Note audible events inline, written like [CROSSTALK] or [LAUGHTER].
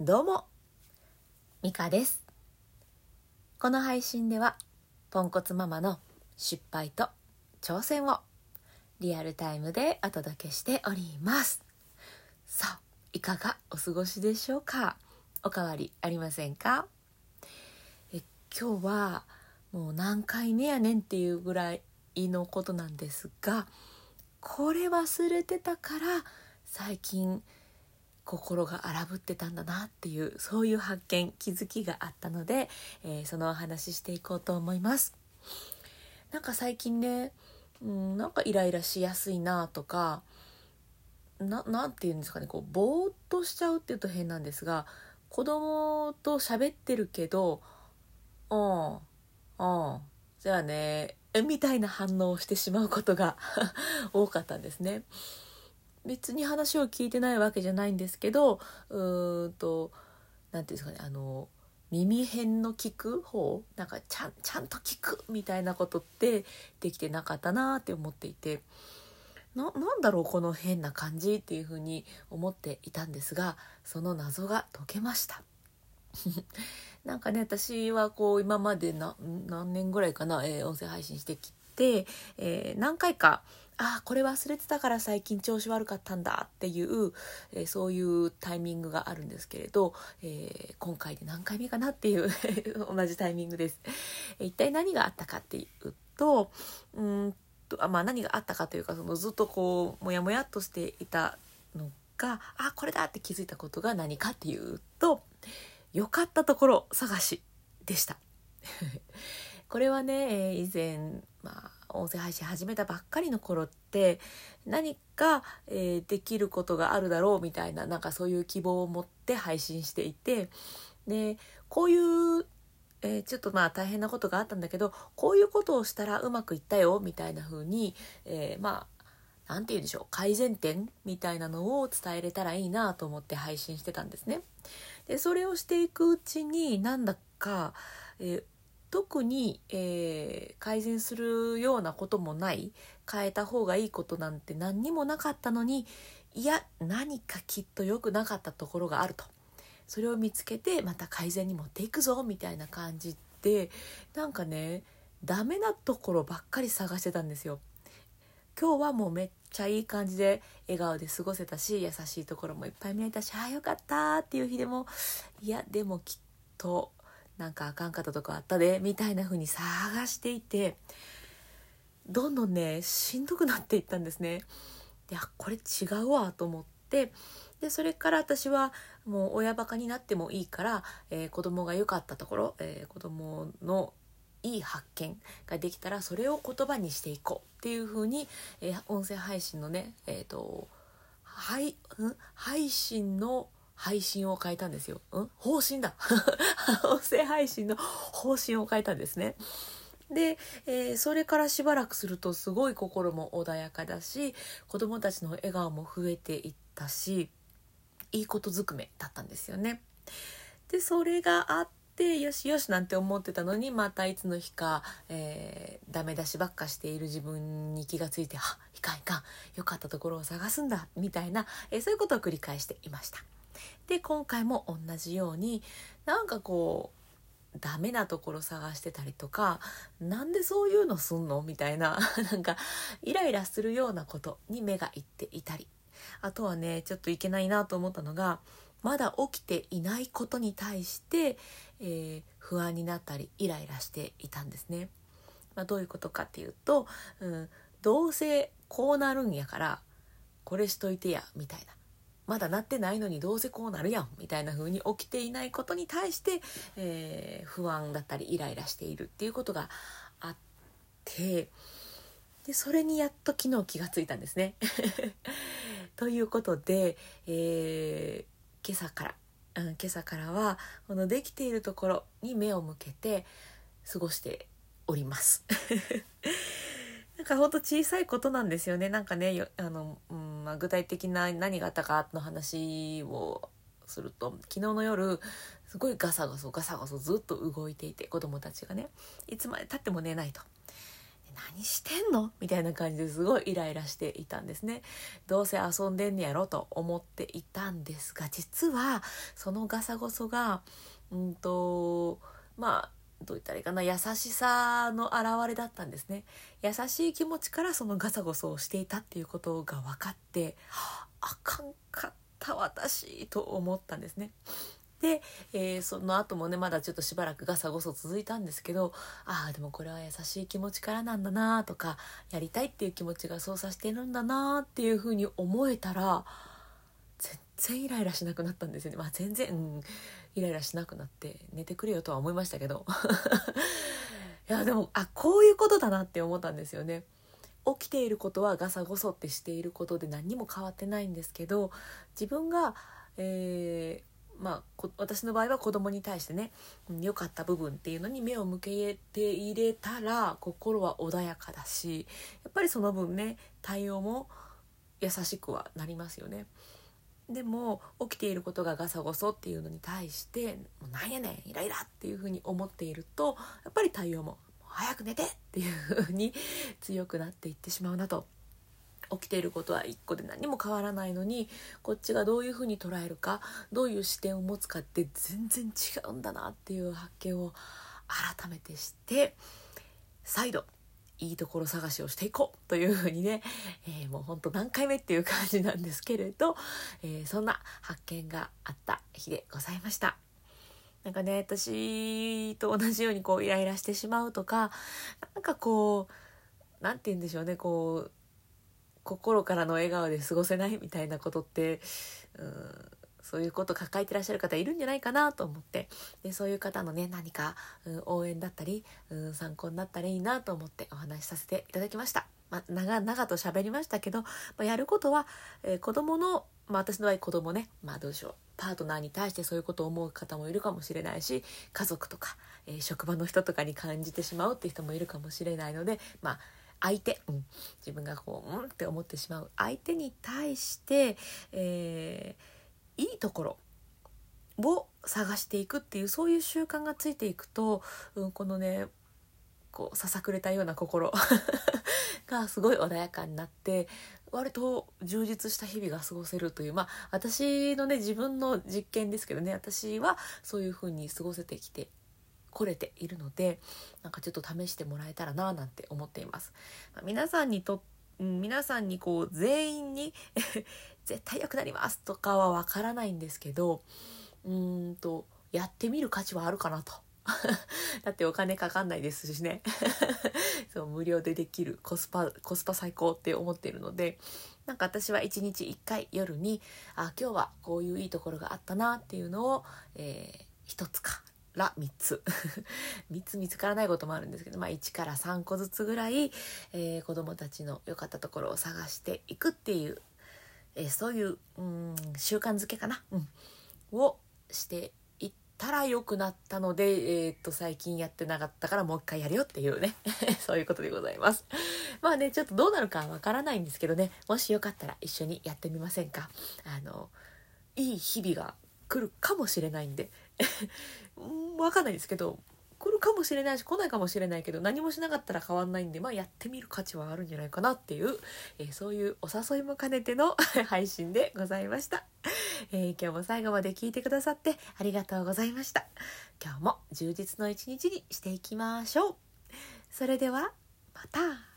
どうも、ミカです。この配信では、ポンコツママの失敗と挑戦をリアルタイムでお届けしております。さあ、いかがお過ごしでしょうか？おかわりありませんか？え今日はもう何回目やねんっていうぐらいのことなんですが、これ忘れてたから最近心が荒ぶってたんだなっていうそういう発見気づきがあったので、えーそのお話ししていこうと思います。なんか最近ね、うん、なんかイライラしやすいなとかななんて言うんですかねこうぼーっとしちゃうっていうと変なんですが子供と喋ってるけど「うんうんじゃあね」みたいな反応をしてしまうことが [LAUGHS] 多かったんですね。別に話を聞いてないわけじゃないんですけどうーんと何ていうんですかねあの耳辺の聞く方なんかちゃんちゃんと聞くみたいなことってできてなかったなって思っていてななんだろうこの変な感じっていうふうに思っていたんですがその謎が解けました。[LAUGHS] なんかね私はこう今までな何年ぐらいかな、えー音声配信してきて、えー何回かあーこれ忘れてたから最近調子悪かったんだっていう、えーそういうタイミングがあるんですけれど、えー今回で何回目かなっていう [LAUGHS] 同じタイミングです。一体何があったかっていうとうんとあまあ何があったかというかそのずっとこうモヤモヤっとしていたのがあこれだって気づいたことが何かっていうと良かったところ探しでした。[LAUGHS] これはね、え以前、まあ、音声配信始めたばっかりの頃って何か、えーできることがあるだろうみたいななんかそういう希望を持って配信していてでこういう、えーちょっとまあ大変なことがあったんだけどこういうことをしたらうまくいったよみたいな風に、えーまあなんて言うんでしょう改善点みたいなのを伝えれたらいいなと思って配信してたんですね。でそれをしていくうちになんだか、えー特に、えー改善するようなこともない変えた方がいいことなんて何にもなかったのにいや何かきっと良くなかったところがあるとそれを見つけてまた改善に持っていくぞみたいな感じでなんかねダメなところばっかり探してたんですよ。今日はもうめっちゃいい感じで笑顔で過ごせたし優しいところもいっぱい見れたしああよかったっていう日でもいやでもきっとなんかあかんかったとこあったでみたいな風に探していてどんどんねしんどくなっていったんですね。であこれ違うわと思ってでそれから私はもう親バカになってもいいから、えー子供が良かったところ、えー子供のいい発見ができたらそれを言葉にしていこうっていう風に、えー音声配信のねえっ、とはい、ん？配信の配信を変えたんですよ。ん？方針だ。音声配信の方針を変えたんですね。で、えーそれからしばらくするとすごい心も穏やかだし子供たちの笑顔も増えていったしいいことずくめだったんですよね。でそれがあってよしよしなんて思ってたのにまたいつの日か、えーダメ出しばっかしている自分に気がついて「あいかんいかんよかったところを探すんだ」みたいな、えーそういうことを繰り返していました。で今回も同じようになんかこうダメなところ探してたりとかなんでそういうのすんの？みたいな [LAUGHS] なんかイライラするようなことに目がいっていたり。あとはねちょっといけないなと思ったのがまだ起きていないことに対して、えー不安になったりイライラしていたんですね。まあ、どういうことかっていうと、うん、どうせこうなるんやからこれしといてやみたいな。まだなってないのにどうせこうなるやんみたいな風に起きていないことに対して、えー不安だったりイライラしているっていうことがあってでそれにやっと昨日気がついたんですね。[LAUGHS] ということで、えー今朝から、うん、今朝からはこのできているところに目を向けて過ごしております。んかほんと小さいことなんですよね。なんかねあの、うんまあ、具体的な何があったかの話をすると昨日の夜すごいガサゴソガサゴソずっと動いていて子供たちがね。いつまでたっても寝ないと。何してんの？みたいな感じですごいイライラしていたんですねどうせ遊んでんねやろ？と思っていたんですが実はそのガサゴソがうんとまあどう言ったらいいかな優しさの表れだったんですね。優しい気持ちからそのガサゴソをしていたっていうことが分かってあかんかった私と思ったんですね。で、えー、その後もねまだちょっとしばらくガサゴソ続いたんですけどああでもこれは優しい気持ちからなんだなとかやりたいっていう気持ちが操作してるんだなっていうふうに思えたら全然イライラしなくなったんですよね。まあ全然、うん、イライラしなくなって寝てくれよとは思いましたけど [LAUGHS] いやでもあこういうことだなって思ったんですよね。起きていることはガサゴソってしていることで何にも変わってないんですけど自分が、えー、まあ、私の場合は子供に対してね良、うん、かった部分っていうのに目を向けて入れたら心は穏やかだしやっぱりその分ね対応も優しくはなりますよね。でも起きていることがガサゴソっていうのに対して「もうなんやねんイライラ」っていうふうに思っているとやっぱり対応も「早く寝て!」っていうふうに強くなっていってしまうなと。起きていることは一個で何も変わらないのにこっちがどういうふうに捉えるかどういう視点を持つかって全然違うんだなっていう発見を改めてして再度いいところ探しをしていこうというふうにね、えー、もうほんと何回目っていう感じなんですけれど、えー、そんな発見があった日でございました。なんかね私と同じようにこうイライラしてしまうとかなんかこう何て言うんでしょうねこう心からの笑顔で過ごせないみたいなことってうんそういうこと抱えてらっしゃる方いるんじゃないかなと思ってでそういう方のね何か、うん、応援だったり、うん、参考になったらいいなと思ってお話しさせていただきました。まあ、長々と喋りましたけど、まあ、やることは、えー、子供の、まあ、私の場合子供ね、まあ、どうしょうパートナーに対してそういうことを思う方もいるかもしれないし家族とか、えー、職場の人とかに感じてしまうっていう人もいるかもしれないのでまあ相手、うん、自分がこううんって思ってしまう相手に対して、えーいいところを探していくっていうそういう習慣がついていくと、うん、このねこうささくれたような心 [LAUGHS] がすごい穏やかになって割と充実した日々が過ごせるというまあ私のね自分の実験ですけどね私はそういう風に過ごせてきて来れているのでなんかちょっと試してもらえたらななんて思っています。ま、皆さんにと皆さんにこう全員に [LAUGHS] 絶対良くなりますとかはわからないんですけどうんとやってみる価値はあるかなと。[LAUGHS] だってお金かかんないですしね [LAUGHS] そう無料でできるコスパコスパ最高って思っているのでなんか私は一日1回夜にあ今日はこういういいところがあったなっていうのを、えー、1つから3つ。[LAUGHS] 3つ見つからないこともあるんですけど、まあ、1から3個ずつぐらい、えー、子どもたちの良かったところを探していくっていうえー、そういううん習慣づけかな、うん、をしていったら良くなったので、えー、っと最近やってなかったからもう一回やるよっていうね。[LAUGHS] そういうことでございます。まあねちょっとどうなるかわからないんですけどね。もしよかったら一緒にやってみませんか。あのいい日々が来るかもしれないんでわかんないですけど来るかもしれないし来ないかもしれないけど何もしなかったら変わんないんでまあやってみる価値はあるんじゃないかなっていう、えー、そういうお誘いも兼ねての [LAUGHS] 配信でございました、えー、今日も最後まで聞いてくださってありがとうございました。今日も充実の一日にしていきましょう。それではまた。